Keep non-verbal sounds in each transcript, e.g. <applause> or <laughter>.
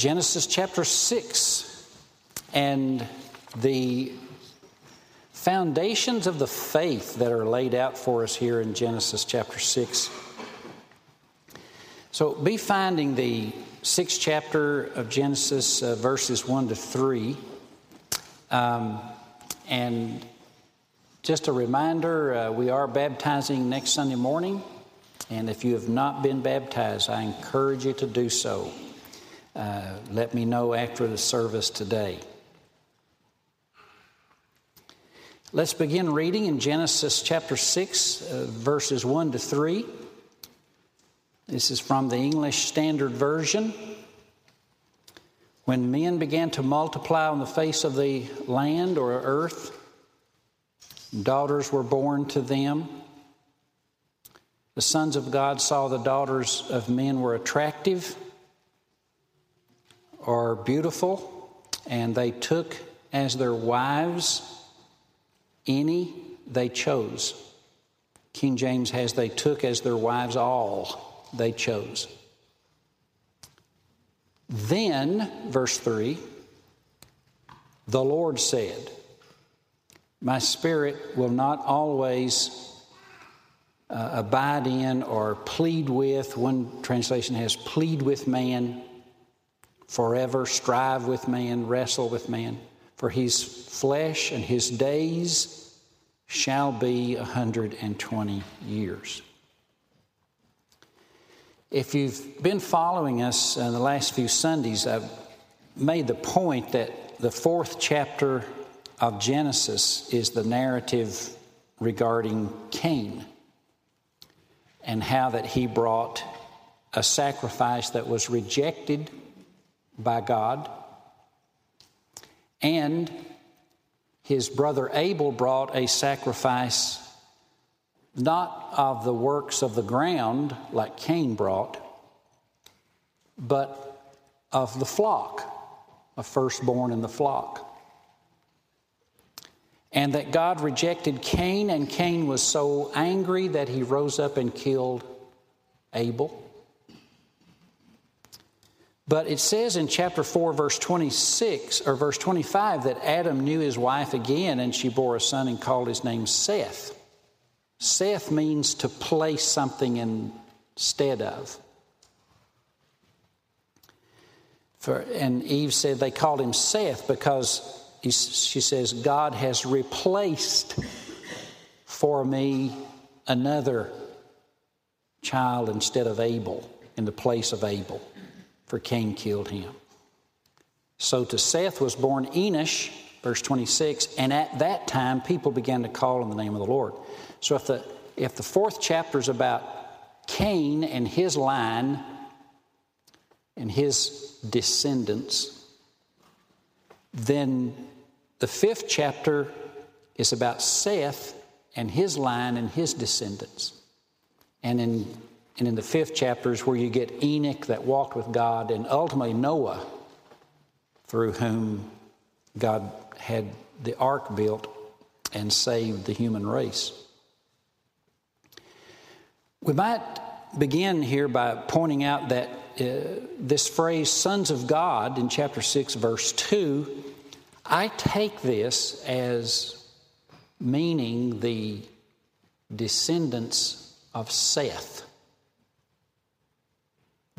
Genesis chapter 6 and the foundations of the faith that are laid out for us here in Genesis chapter 6. So be finding the sixth chapter of Genesis, uh, verses 1 to 3. Um, and just a reminder uh, we are baptizing next Sunday morning. And if you have not been baptized, I encourage you to do so. Uh, let me know after the service today. Let's begin reading in Genesis chapter 6, uh, verses 1 to 3. This is from the English Standard Version. When men began to multiply on the face of the land or earth, daughters were born to them. The sons of God saw the daughters of men were attractive or beautiful, and they took as their wives any they chose. King James has they took as their wives all they chose. Then, verse 3, the Lord said, My spirit will not always uh, abide in or plead with. One translation has plead with man forever, strive with man, wrestle with man. For his flesh and his days shall be a 120 years. If you've been following us in the last few Sundays, I've made the point that the fourth chapter of Genesis is the narrative regarding Cain and how that he brought a sacrifice that was rejected by God. And his brother Abel brought a sacrifice not of the works of the ground like Cain brought, but of the flock, a firstborn in the flock. And that God rejected Cain, and Cain was so angry that he rose up and killed Abel. But it says in chapter 4, verse 26, or verse 25, that Adam knew his wife again, and she bore a son and called his name Seth. Seth means to place something instead of. For, and Eve said they called him Seth because he, she says, God has replaced for me another child instead of Abel, in the place of Abel, for Cain killed him. So to Seth was born Enosh, verse 26, and at that time people began to call on the name of the Lord. So if the, if the fourth chapter is about Cain and his line and his descendants, then the fifth chapter is about Seth and his line and his descendants. And in, and in the fifth chapter is where you get Enoch that walked with God and ultimately Noah, through whom God had the ark built and saved the human race. We might begin here by pointing out that uh, this phrase, sons of God, in chapter 6, verse 2, I take this as meaning the descendants of Seth,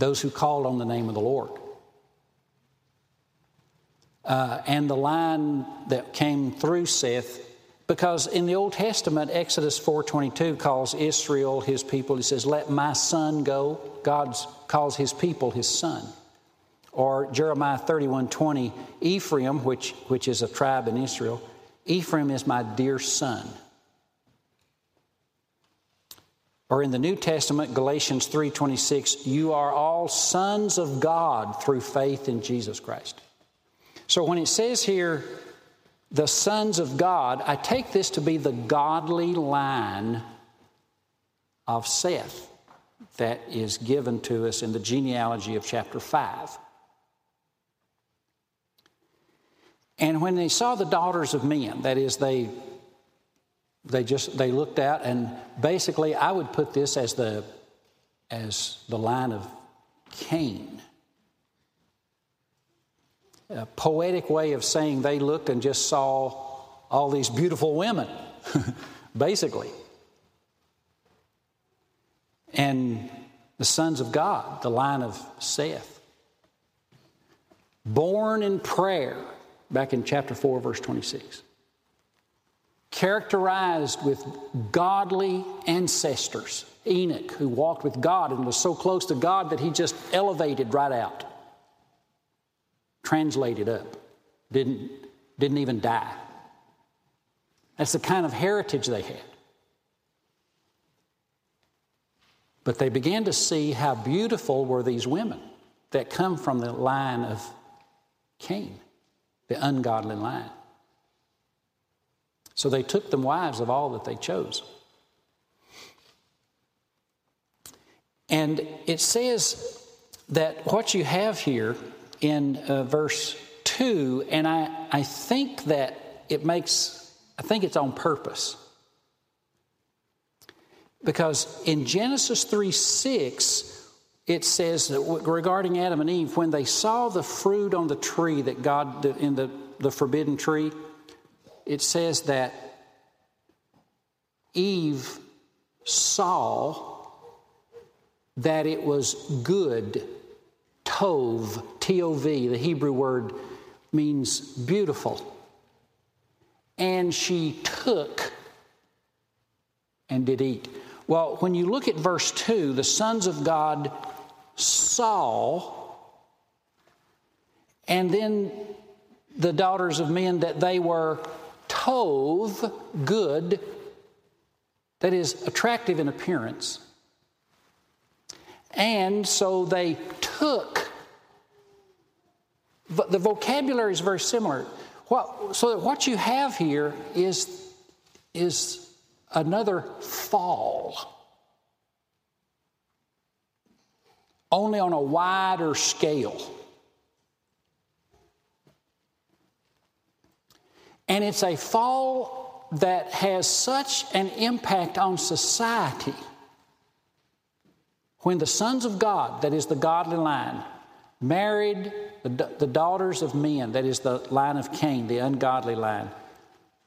those who called on the name of the Lord. Uh, and the line that came through Seth because in the Old Testament, Exodus 4.22 calls Israel his people. He says, let my son go. God calls his people his son. Or Jeremiah 31.20, Ephraim, which, which is a tribe in Israel, Ephraim is my dear son. Or in the New Testament, Galatians 3:26, you are all sons of God through faith in Jesus Christ. So when it says here, the sons of God, I take this to be the godly line of Seth that is given to us in the genealogy of chapter 5. And when they saw the daughters of men, that is, they they just they looked out and basically I would put this as the as the line of Cain. a poetic way of saying they looked and just saw all these beautiful women, <laughs> basically. And the sons of God, the line of Seth. Born in prayer, back in chapter 4, verse 26. Characterized with godly ancestors. Enoch, who walked with God and was so close to God that he just elevated right out, translated up, didn't, didn't even die. That's the kind of heritage they had. But they began to see how beautiful were these women that come from the line of Cain, the ungodly line. So they took them wives of all that they chose. And it says that what you have here in uh, verse 2, and I, I think that it makes, I think it's on purpose. Because in Genesis 3 6, it says that regarding Adam and Eve, when they saw the fruit on the tree that God, in the, the forbidden tree, it says that Eve saw that it was good. Tov, T O V, the Hebrew word means beautiful. And she took and did eat. Well, when you look at verse 2, the sons of God saw, and then the daughters of men that they were tov, good, that is attractive in appearance. And so they took, the vocabulary is very similar. What, so what you have here is, is another fall, only on a wider scale. And it's a fall that has such an impact on society when the sons of God, that is the godly line, married the, daughters of men, that is the line of Cain, the ungodly line,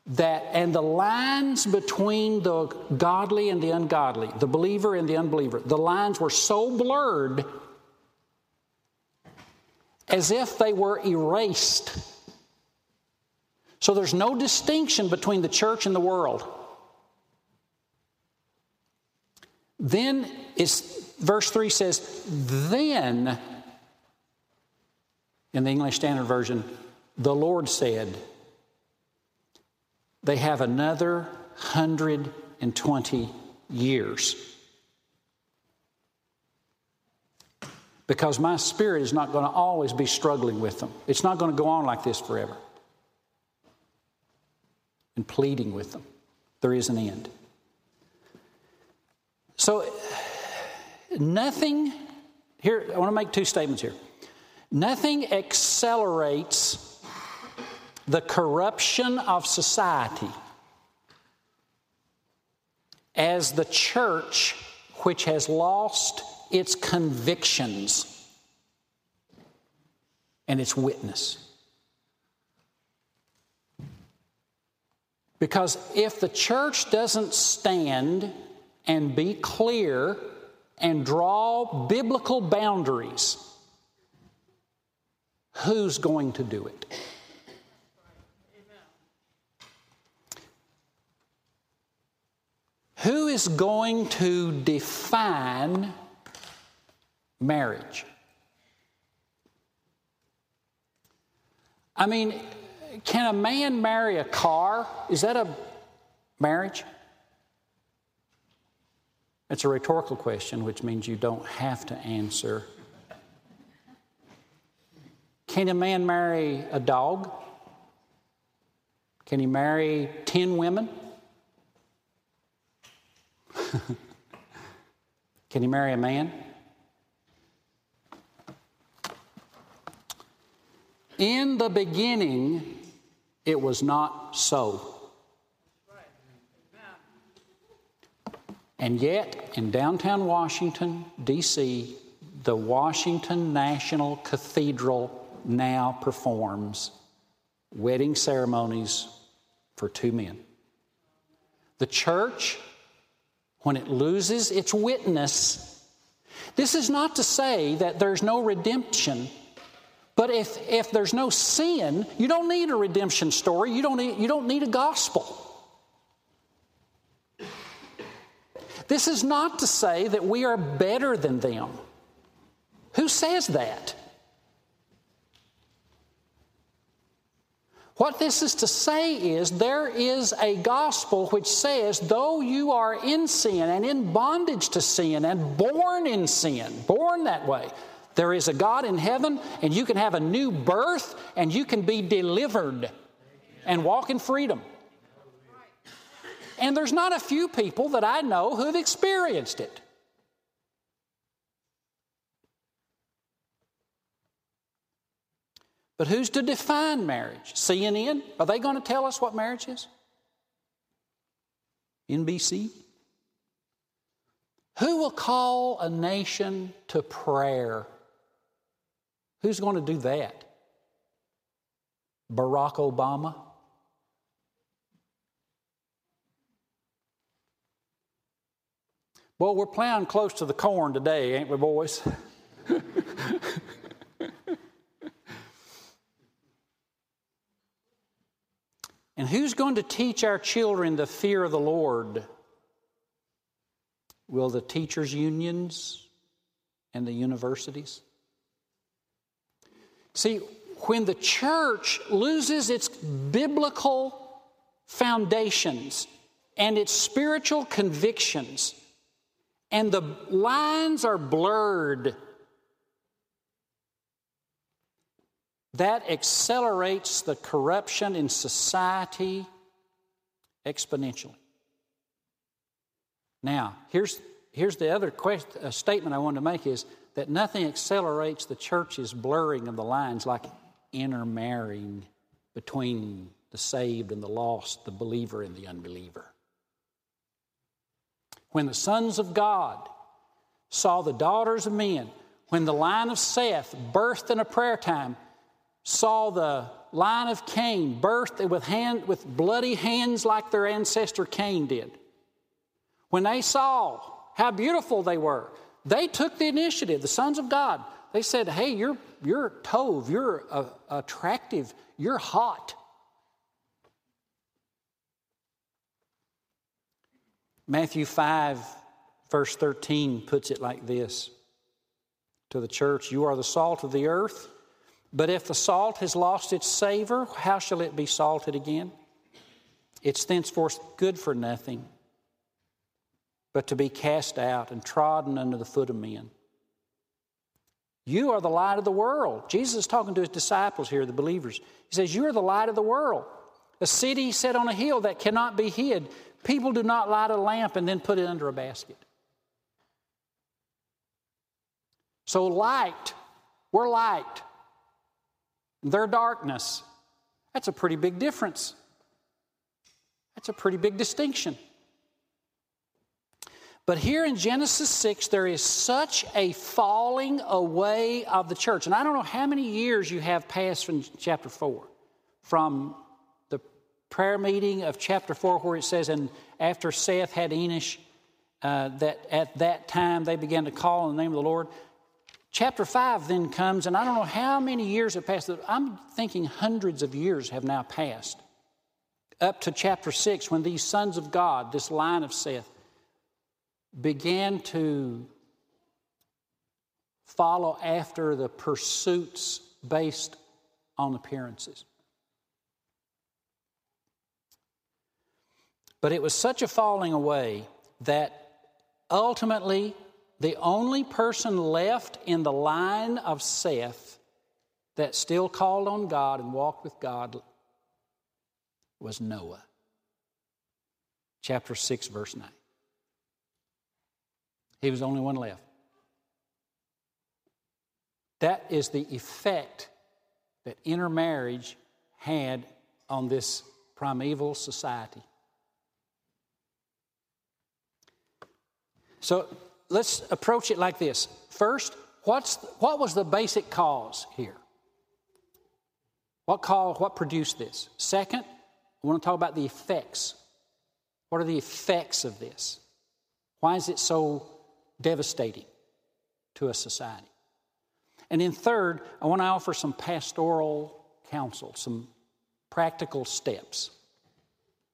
that and the lines between the godly and the ungodly, the believer and the unbeliever, the lines were so blurred as if they were erased. So there's no distinction between the church and the world. Then verse 3 says, Then, in the English Standard Version, the Lord said, They have another 120 years. Because my spirit is not going to always be struggling with them. It's not going to go on like this forever. And pleading with them. There is an end. So, nothing, here, I want to make two statements here. Nothing accelerates the corruption of society as the church which has lost its convictions and its witness. Because if the church doesn't stand and be clear and draw biblical boundaries, who's going to do it? Who is going to define marriage? I mean, can a man marry a car? Is that a marriage? It's a rhetorical question, which means you don't have to answer. Can a man marry a dog? Can he marry 10 women? <laughs> Can he marry a man? In the beginning, it was not so. And yet, in downtown Washington, D.C., the Washington National Cathedral now performs wedding ceremonies for two men. The church, when it loses its witness, this is not to say that there's no redemption, but if, if there's no sin, you don't need a redemption story, you don't need, you don't need a gospel. This is not to say that we are better than them. Who says that? What this is to say is there is a gospel which says, though you are in sin and in bondage to sin and born in sin, born that way, there is a God in heaven and you can have a new birth and you can be delivered and walk in freedom. And there's not a few people that I know who've experienced it. But who's to define marriage? CNN? Are they going to tell us what marriage is? NBC? Who will call a nation to prayer? Who's going to do that? Barack Obama? Well, we're plowing close to the corn today, ain't we, boys? <laughs> And who's going to teach our children the fear of the Lord? Will the teachers' unions and the universities? See, when the church loses its biblical foundations and its spiritual convictions, and the lines are blurred That accelerates the corruption in society exponentially. Now, here's, here's the other quest, uh, statement I want to make is that nothing accelerates the church's blurring of the lines like intermarrying between the saved and the lost, the believer and the unbeliever. When the sons of God saw the daughters of men, when the line of Seth birthed in a prayer time, saw the line of Cain birthed with, hand, with bloody hands like their ancestor Cain did. When they saw how beautiful they were, they took the initiative, the sons of God. They said, Hey, you're, you're Tov, you're uh, attractive, you're hot. Matthew 5, verse 13 puts it like this to the church You are the salt of the earth. But if the salt has lost its savor, how shall it be salted again? It's thenceforth good for nothing, but to be cast out and trodden under the foot of men. You are the light of the world. Jesus is talking to his disciples here, the believers. He says, You are the light of the world. A city set on a hill that cannot be hid. People do not light a lamp and then put it under a basket. So, light, we're light They're darkness. That's a pretty big difference. That's a pretty big distinction. But here in Genesis 6, there is such a falling away of the church. And I don't know how many years you have passed from chapter 4, from the prayer meeting of chapter 4, where it says, And after Seth had Enosh, uh, that at that time they began to call on the name of the Lord. Chapter 5 then comes, and I don't know how many years have passed. I'm thinking hundreds of years have now passed. Up to chapter 6, when these sons of God, this line of Seth, began to follow after the pursuits based on appearances. But it was such a falling away that ultimately the only person left in the line of Seth that still called on God and walked with God was Noah. Chapter 6, verse 9. He was the only one left. That is the effect that intermarriage had on this primeval society. So let's approach it like this. First, what's, what was the basic cause here? What caused, what produced this? Second, I want to talk about the effects. What are the effects of this? Why is it so devastating to a society? And then third, I want to offer some pastoral counsel, some practical steps.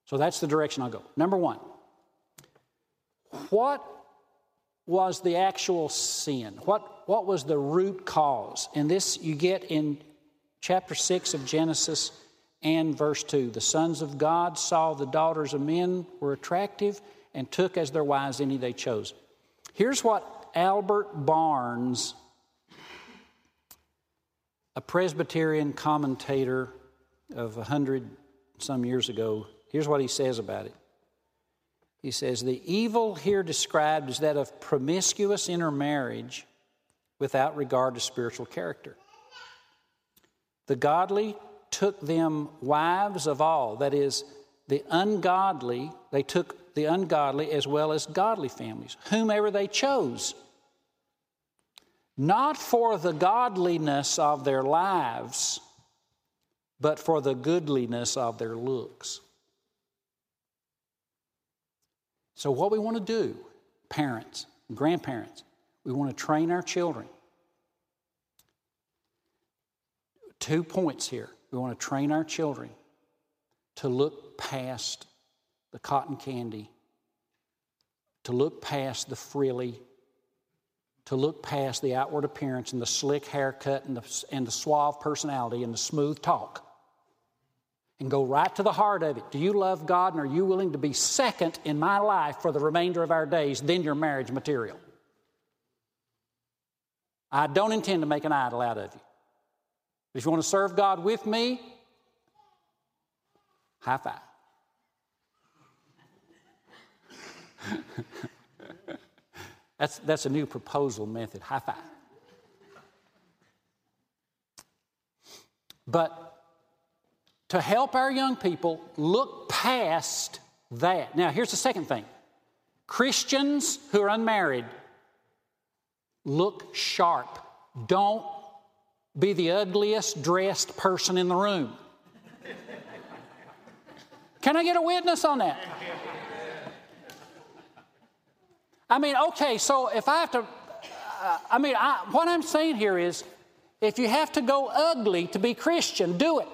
So that's the direction I'll go. Number one, what was the actual sin? What, what was the root cause? And this you get in chapter 6 of Genesis and verse 2. The sons of God saw the daughters of men were attractive and took as their wives any they chose. Here's what Albert Barnes, a Presbyterian commentator of a hundred some years ago, here's what he says about it. He says, The evil here described is that of promiscuous intermarriage without regard to spiritual character. The godly took them wives of all, that is, the ungodly, they took the ungodly as well as godly families, whomever they chose. Not for the godliness of their lives, but for the goodliness of their looks. So, what we want to do, parents, grandparents, we want to train our children. Two points here. We want to train our children to look past the cotton candy, to look past the frilly, to look past the outward appearance and the slick haircut and the, and the suave personality and the smooth talk and go right to the heart of it. Do you love God and are you willing to be second in my life for the remainder of our days? Then your marriage material. I don't intend to make an idol out of you. If you want to serve God with me, high five. <laughs> that's, that's a new proposal method, high five. But to help our young people look past that. Now, here's the second thing Christians who are unmarried, look sharp. Don't be the ugliest dressed person in the room. Can I get a witness on that? I mean, okay, so if I have to, uh, I mean, I, what I'm saying here is if you have to go ugly to be Christian, do it.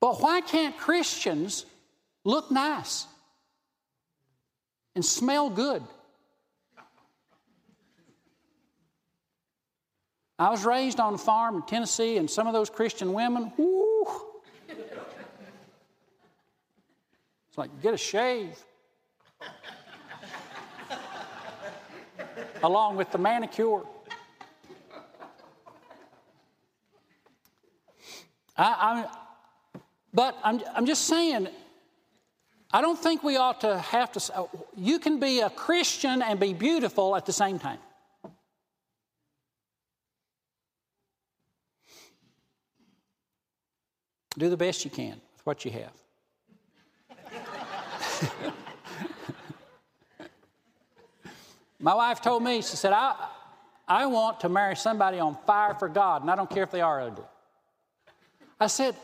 But why can't Christians look nice and smell good? I was raised on a farm in Tennessee, and some of those Christian women, whoo, it's like get a shave. Along with the manicure. I, but I'm, I'm just saying, I don't think we ought to have to. Uh, you can be a Christian and be beautiful at the same time. Do the best you can with what you have. <laughs> My wife told me, she said, I, I want to marry somebody on fire for God, and I don't care if they are ugly. I said,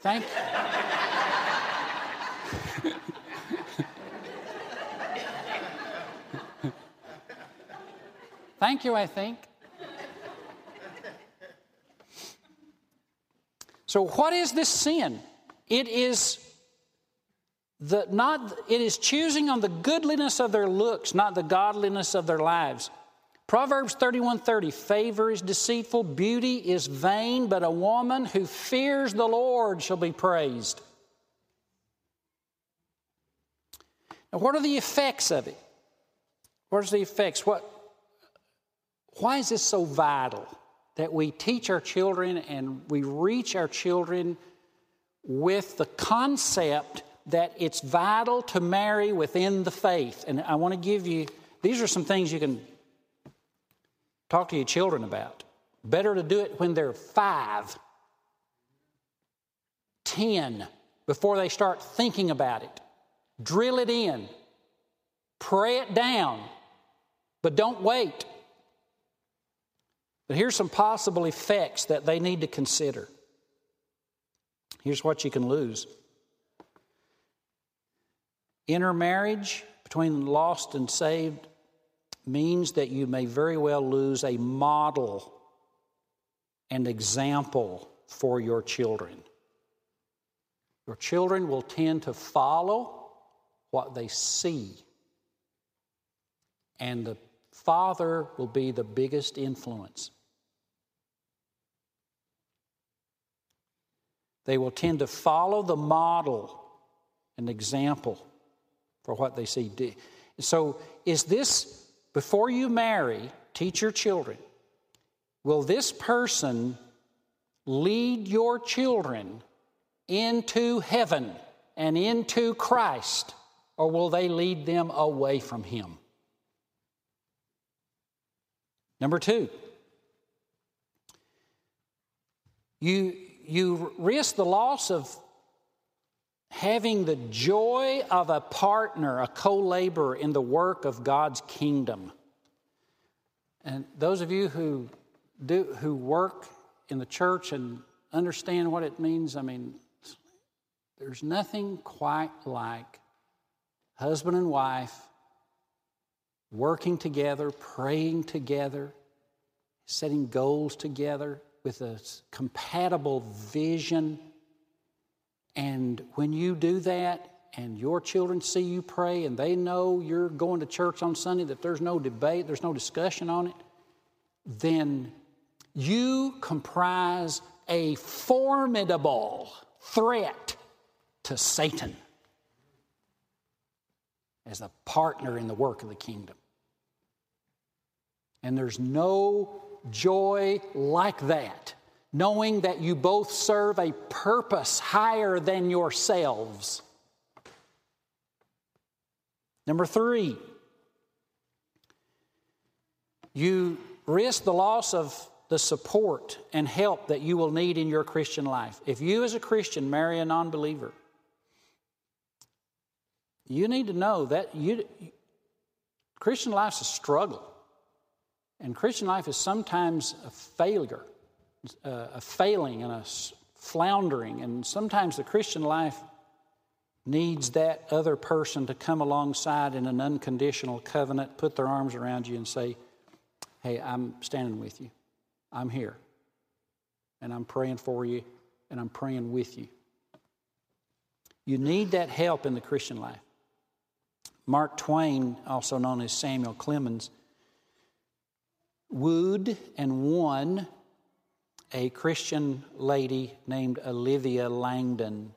Thank you. <laughs> Thank you, I think. So, what is this sin? It is the not it is choosing on the goodliness of their looks, not the godliness of their lives. Proverbs 31:30 favor is deceitful, beauty is vain, but a woman who fears the Lord shall be praised. Now, what are the effects of it? What are the effects? What, why is this so vital that we teach our children and we reach our children with the concept that it's vital to marry within the faith? And I want to give you, these are some things you can talk to your children about. Better to do it when they're five, ten, before they start thinking about it. Drill it in, pray it down, but don't wait. But here's some possible effects that they need to consider. Here's what you can lose intermarriage between lost and saved means that you may very well lose a model and example for your children. Your children will tend to follow what they see, and the father will be the biggest influence. They will tend to follow the model and example for what they see. So, is this, before you marry, teach your children, will this person lead your children into heaven and into Christ, or will they lead them away from Him? Number two, you, you risk the loss of having the joy of a partner, a co laborer in the work of God's kingdom. And those of you who, do, who work in the church and understand what it means, I mean, there's nothing quite like husband and wife working together, praying together, setting goals together with a compatible vision. And when you do that, and your children see you pray, and they know you're going to church on Sunday, that there's no debate, there's no discussion on it, then you comprise a formidable threat to Satan as a partner in the work of the kingdom. And there's no joy like that, knowing that you both serve a purpose higher than yourselves. Number three, you risk the loss of the support and help that you will need in your Christian life. If you, as a Christian, marry a non believer, you need to know that you, Christian life's a struggle. And Christian life is sometimes a failure, a failing and a floundering. And sometimes the Christian life needs that other person to come alongside in an unconditional covenant, put their arms around you, and say, Hey, I'm standing with you. I'm here. And I'm praying for you, and I'm praying with you. You need that help in the Christian life. Mark Twain, also known as Samuel Clemens, wooed and won a Christian lady named Olivia Langdon.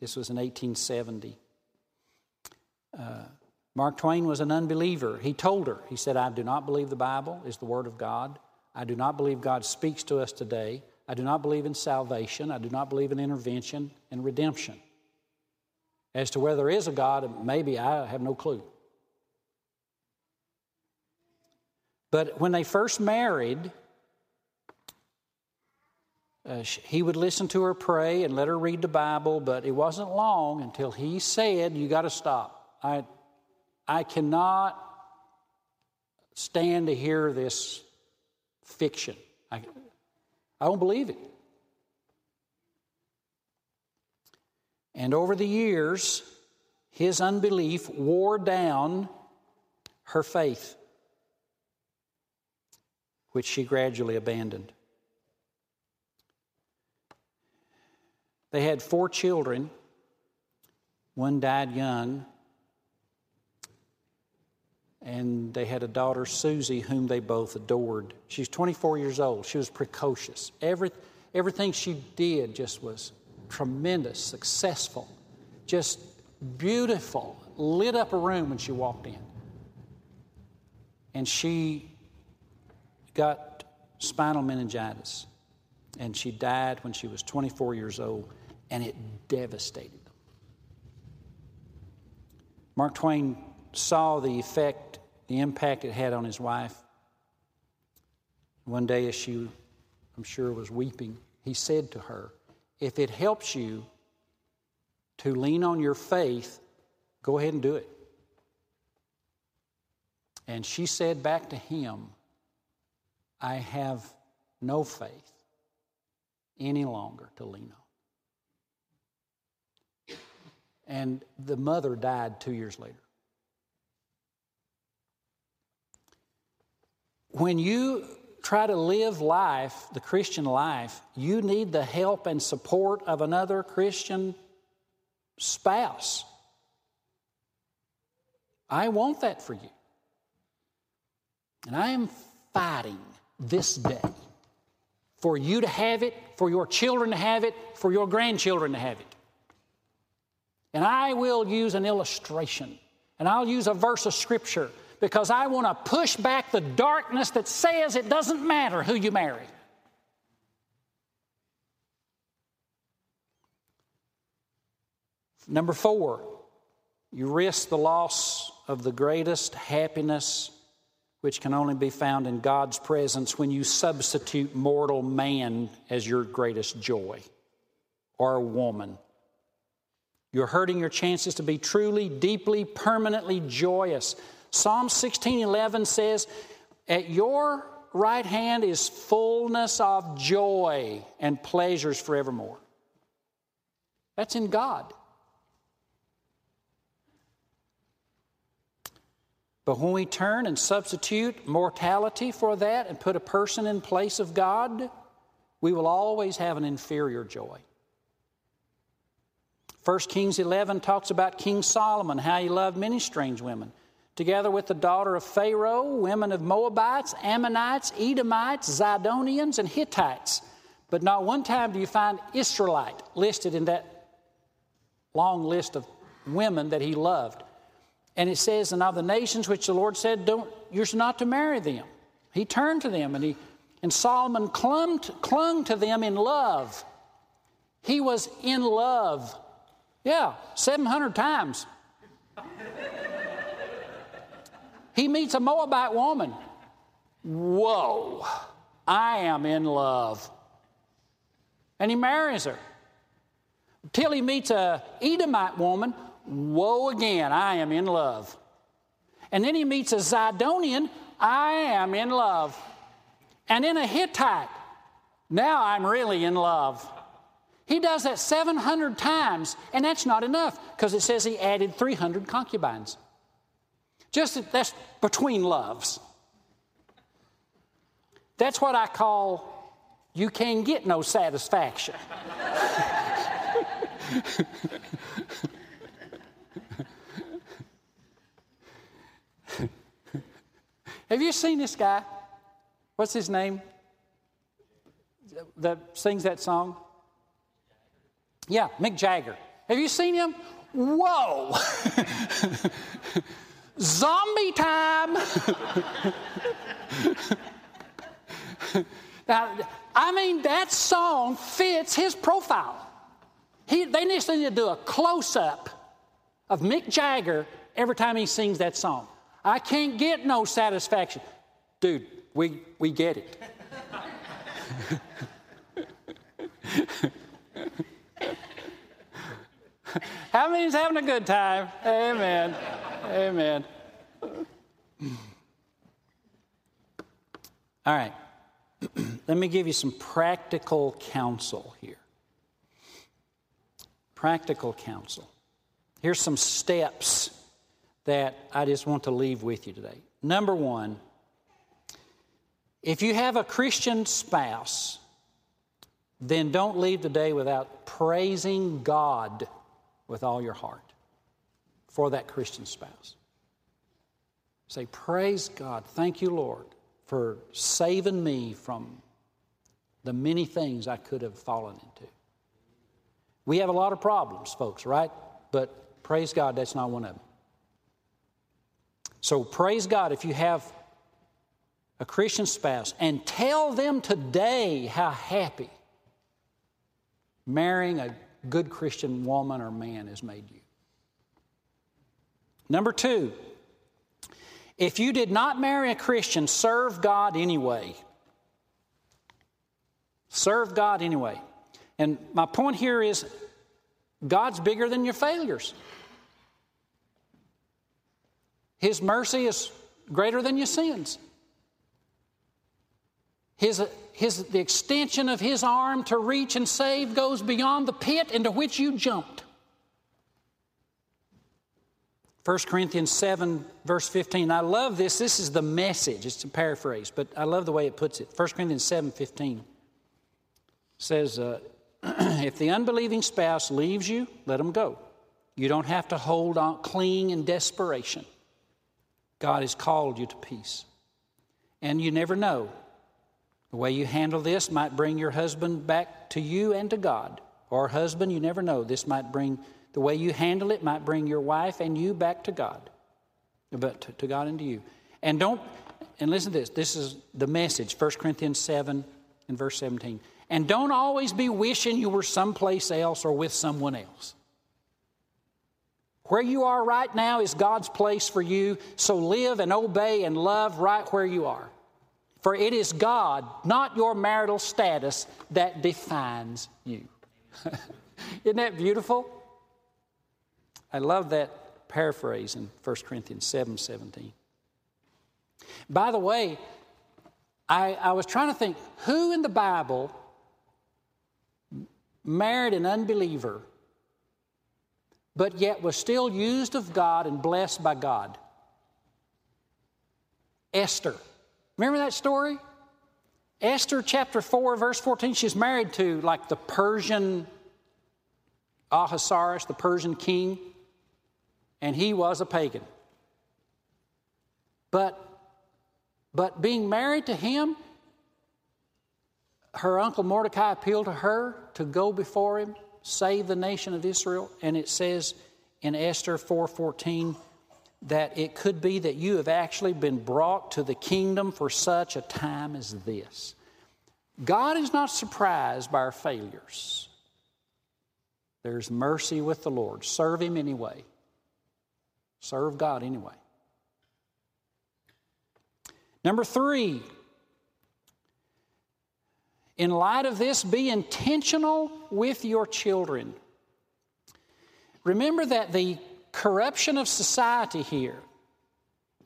This was in 1870. Uh, Mark Twain was an unbeliever. He told her, he said, I do not believe the Bible is the Word of God. I do not believe God speaks to us today. I do not believe in salvation. I do not believe in intervention and redemption. As to whether there is a God, maybe I have no clue. But when they first married, uh, he would listen to her pray and let her read the Bible, but it wasn't long until he said, You got to stop. I, I cannot stand to hear this fiction. I, I don't believe it. And over the years, his unbelief wore down her faith, which she gradually abandoned. They had four children. One died young. And they had a daughter, Susie, whom they both adored. She's 24 years old. She was precocious. Every, everything she did just was tremendous, successful, just beautiful, lit up a room when she walked in. And she got spinal meningitis, and she died when she was 24 years old, and it devastated them. Mark Twain saw the effect, the impact it had on his wife. One day, as she, I'm sure, was weeping, he said to her, if it helps you to lean on your faith, go ahead and do it. And she said back to him, I have no faith any longer to lean on. And the mother died two years later. When you try to live life, the Christian life, you need the help and support of another Christian spouse. I want that for you. And I am fighting this day for you to have it, for your children to have it, for your grandchildren to have it. And I will use an illustration, and I'll use a verse of Scripture because I want to push back the darkness that says it doesn't matter who you marry. Number four, you risk the loss of the greatest happiness which can only be found in God's presence when you substitute mortal man as your greatest joy or woman. You're hurting your chances to be truly, deeply, permanently joyous. Psalm 16:11 says, "At your right hand is fullness of joy and pleasures forevermore." That's in God. But when we turn and substitute mortality for that and put a person in place of God, we will always have an inferior joy. 1 Kings 11 talks about King Solomon, how he loved many strange women, together with the daughter of Pharaoh, women of Moabites, Ammonites, Edomites, Zidonians, and Hittites. But not one time do you find Israelite listed in that long list of women that he loved. And it says, And of the nations which the Lord said, Don't you're not to marry them. He turned to them and he and Solomon clung to, clung to them in love. He was in love. Yeah, 700 times. he meets a Moabite woman. Whoa, I am in love. And he marries her. Till he meets a Edomite woman. Whoa again, I am in love. And then he meets a Zidonian, I am in love. And then a Hittite, now I'm really in love. He does that 700 times, and that's not enough because it says he added 300 concubines. Just that's between loves. That's what I call you can't get no satisfaction. <laughs> Have you seen this guy? What's his name? That sings that song? Yeah, Mick Jagger. Have you seen him? Whoa! <laughs> Zombie time! <laughs> now, I mean, that song fits his profile. He, they need to do a close up of Mick Jagger every time he sings that song. I can't get no satisfaction. Dude, we, we get it. <laughs> How many's having a good time? Amen. Amen. All right. <clears throat> Let me give you some practical counsel here. Practical counsel. Here's some steps that I just want to leave with you today. Number one, if you have a Christian spouse, then don't leave today without praising God with all your heart for that Christian spouse. Say, Praise God. Thank you, Lord, for saving me from the many things I could have fallen into. We have a lot of problems, folks, right? But praise God, that's not one of them. So praise God if you have a Christian spouse and tell them today how happy marrying a good Christian woman or man has made you. Number two, if you did not marry a Christian, serve God anyway. Serve God anyway. And my point here is God's bigger than your failures. His mercy is greater than your sins. His, his, the extension of his arm to reach and save goes beyond the pit into which you jumped. 1 Corinthians 7, verse 15. I love this. This is the message. It's a paraphrase, but I love the way it puts it. 1 Corinthians 7, 15 says, uh, <clears throat> If the unbelieving spouse leaves you, let him go. You don't have to hold on, cling in desperation. God has called you to peace. And you never know. The way you handle this might bring your husband back to you and to God. Or, husband, you never know. This might bring the way you handle it might bring your wife and you back to God, but to, God and to you. And don't, and listen to this this is the message, 1 Corinthians 7 and verse 17. And don't always be wishing you were someplace else or with someone else. Where you are right now is God's place for you, so live and obey and love right where you are. For it is God, not your marital status, that defines you. <laughs> Isn't that beautiful? I love that paraphrase in 1 Corinthians 7 17. By the way, I, I was trying to think who in the Bible married an unbeliever but yet was still used of God and blessed by God? Esther. Remember that story? Esther chapter 4, verse 14, she's married to like the Persian Ahasuerus, the Persian king and he was a pagan. But, but being married to him, her uncle Mordecai appealed to her to go before him, save the nation of Israel, and it says in Esther 4:14 that it could be that you have actually been brought to the kingdom for such a time as this. God is not surprised by our failures. There's mercy with the Lord. Serve Him anyway. Serve God anyway. Number three, in light of this, be intentional with your children. Remember that the corruption of society here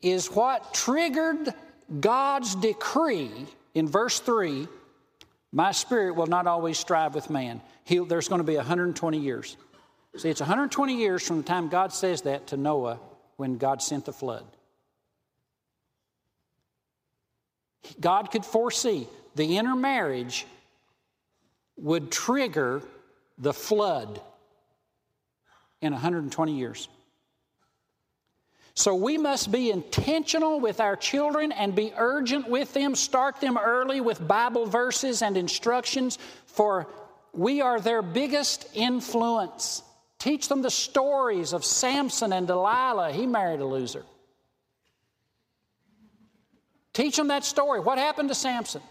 is what triggered God's decree in verse 3 My spirit will not always strive with man. He'll, there's going to be 120 years. See, it's 120 years from the time God says that to Noah when God sent the flood. God could foresee the intermarriage would trigger the flood in 120 years. So we must be intentional with our children and be urgent with them. Start them early with Bible verses and instructions, for we are their biggest influence. Teach them the stories of Samson and Delilah. He married a loser. Teach them that story. What happened to Samson?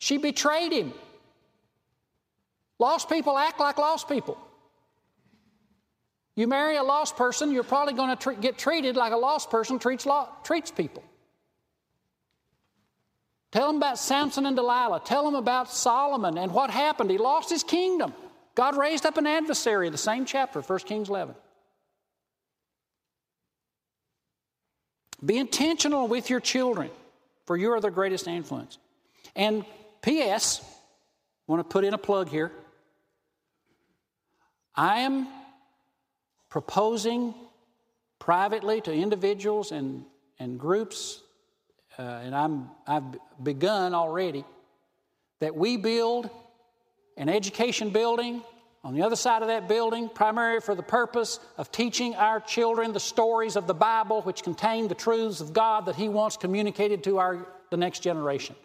She betrayed him. Lost people act like lost people. You marry a lost person, you're probably going to tr- get treated like a lost person treats, lo- treats people. Tell them about Samson and Delilah. Tell them about Solomon and what happened. He lost his kingdom. God raised up an adversary, the same chapter, 1 Kings 11. Be intentional with your children, for you are their greatest influence. And P.S., I want to put in a plug here. I am proposing privately to individuals and, and groups, uh, and I'm, I've begun already, that we build an education building on the other side of that building, primarily for the purpose of teaching our children the stories of the Bible, which contain the truths of God that He wants communicated to our, the next generation.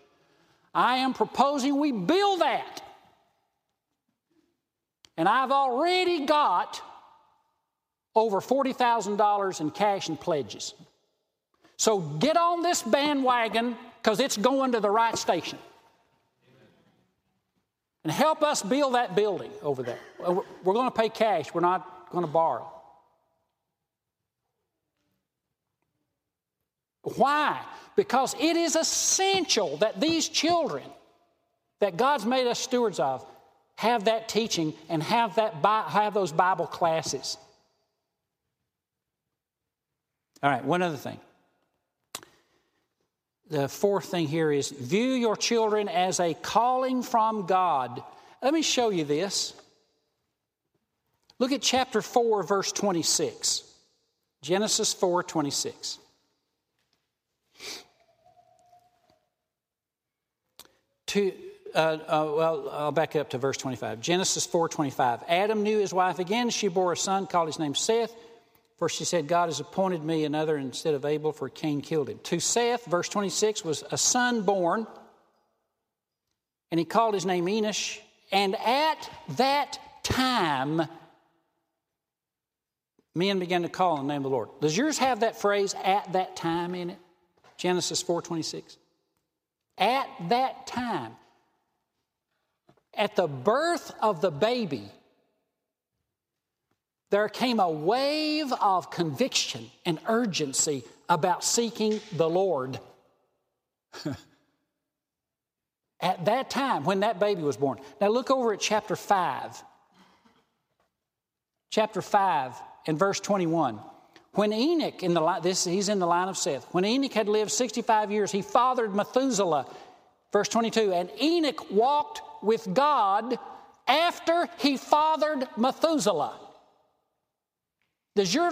I am proposing we build that. And I've already got over $40,000 in cash and pledges. So get on this bandwagon because it's going to the right station and help us build that building over there. Uh, we're going to pay cash, we're not going to borrow. Why? Because it is essential that these children that God's made us stewards of have that teaching and have, that, have those Bible classes. All right, one other thing. the fourth thing here is view your children as a calling from God. Let me show you this. Look at chapter 4, verse 26. Genesis 4 26. To, uh, uh, well, I'll back up to verse 25. Genesis 4 25. Adam knew his wife again. She bore a son, called his name Seth. For she said, God has appointed me another instead of Abel, for Cain killed him. To Seth, verse 26, was a son born, and he called his name Enosh. And at that time, men began to call on the name of the Lord. Does yours have that phrase, at that time, in it? Genesis 4.26. At that time. At the birth of the baby, there came a wave of conviction and urgency about seeking the Lord. <laughs> at that time, when that baby was born. Now look over at chapter 5. Chapter 5 and verse 21. When Enoch, in the this he's in the line of Seth. When Enoch had lived 65 years, he fathered Methuselah. Verse 22. And Enoch walked with God after he fathered Methuselah. Does your,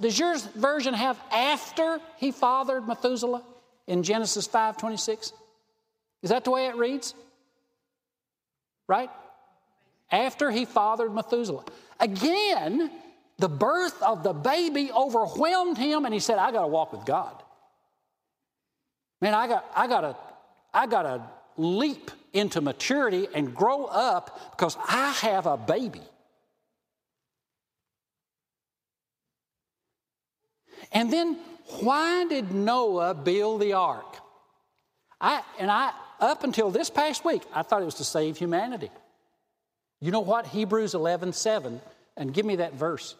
does your version have after he fathered Methuselah in Genesis 5 26? Is that the way it reads? Right? After he fathered Methuselah. Again, the birth of the baby overwhelmed him and he said, I got to walk with God. Man, I got, I got to, I got to leap into maturity and grow up because I have a baby. And then why did Noah build the ark? I, and I, up until this past week, I thought it was to save humanity. You know what? Hebrews 11 7, and give me that verse,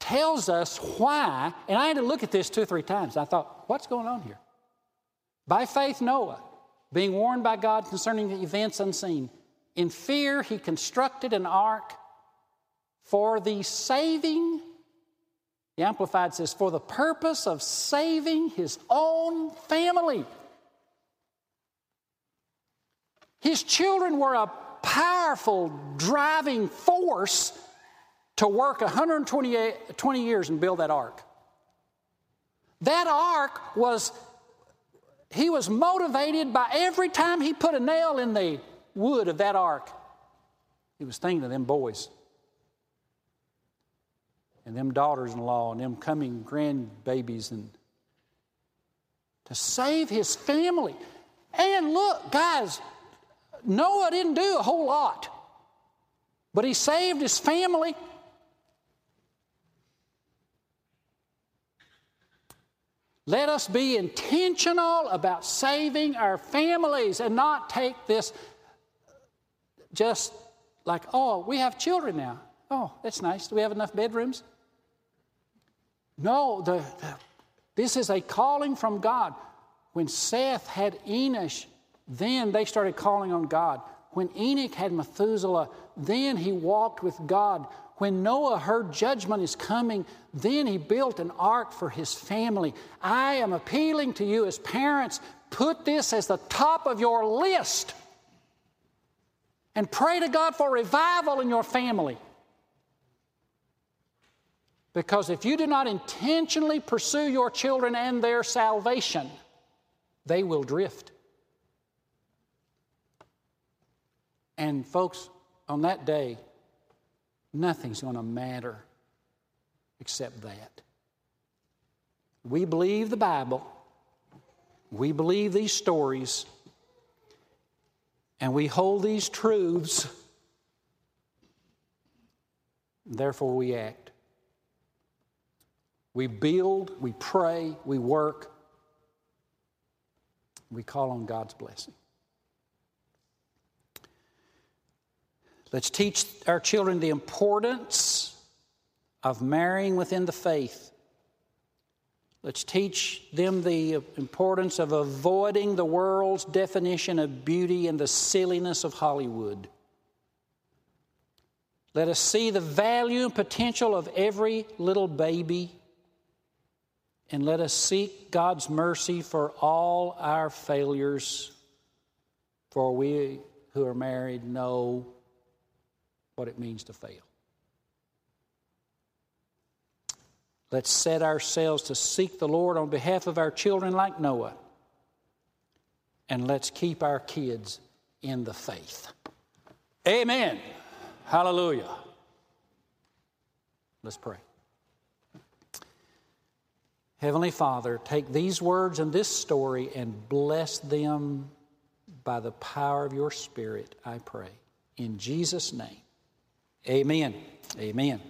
tells us why, and I had to look at this two or three times. I thought, what's going on here? By faith, Noah, being warned by God concerning the events unseen, in fear he constructed an ark for the saving the Amplified says, for the purpose of saving his own family. His children were a powerful driving force to work 120 years and build that ark. That ark was, he was motivated by every time he put a nail in the wood of that ark, he was thinking of them boys and them daughters in law and them coming grandbabies and to save his family. And look, guys, Noah didn't do a whole lot, but he saved his family. Let us be intentional about saving our families and not take this just like, oh, we have children now. Oh, that's nice. Do we have enough bedrooms? No, the, the, this is a calling from God. When Seth had Enosh, then they started calling on God. When Enoch had Methuselah, then he walked with God. When Noah heard judgment is coming, then he built an ark for his family. I am appealing to you as parents, put this as the top of your list and pray to God for revival in your family. Because if you do not intentionally pursue your children and their salvation, they will drift. And, folks, on that day, nothing's going to matter except that. We believe the Bible, we believe these stories, and we hold these truths, therefore we act. We build, we pray, we work, we call on God's blessing. Let's teach our children the importance of marrying within the faith. Let's teach them the importance of avoiding the world's definition of beauty and the silliness of Hollywood. Let us see the value and potential of every little baby And let us seek God's mercy for all our failures, for we who are married know what it means to fail. Let's set ourselves to seek the Lord on behalf of our children like Noah. And let's keep our kids in the faith. Amen. Hallelujah. Let's pray. Heavenly Father, take these words and this story and bless them by the power of your Spirit, I pray. In Jesus' name, amen. Amen.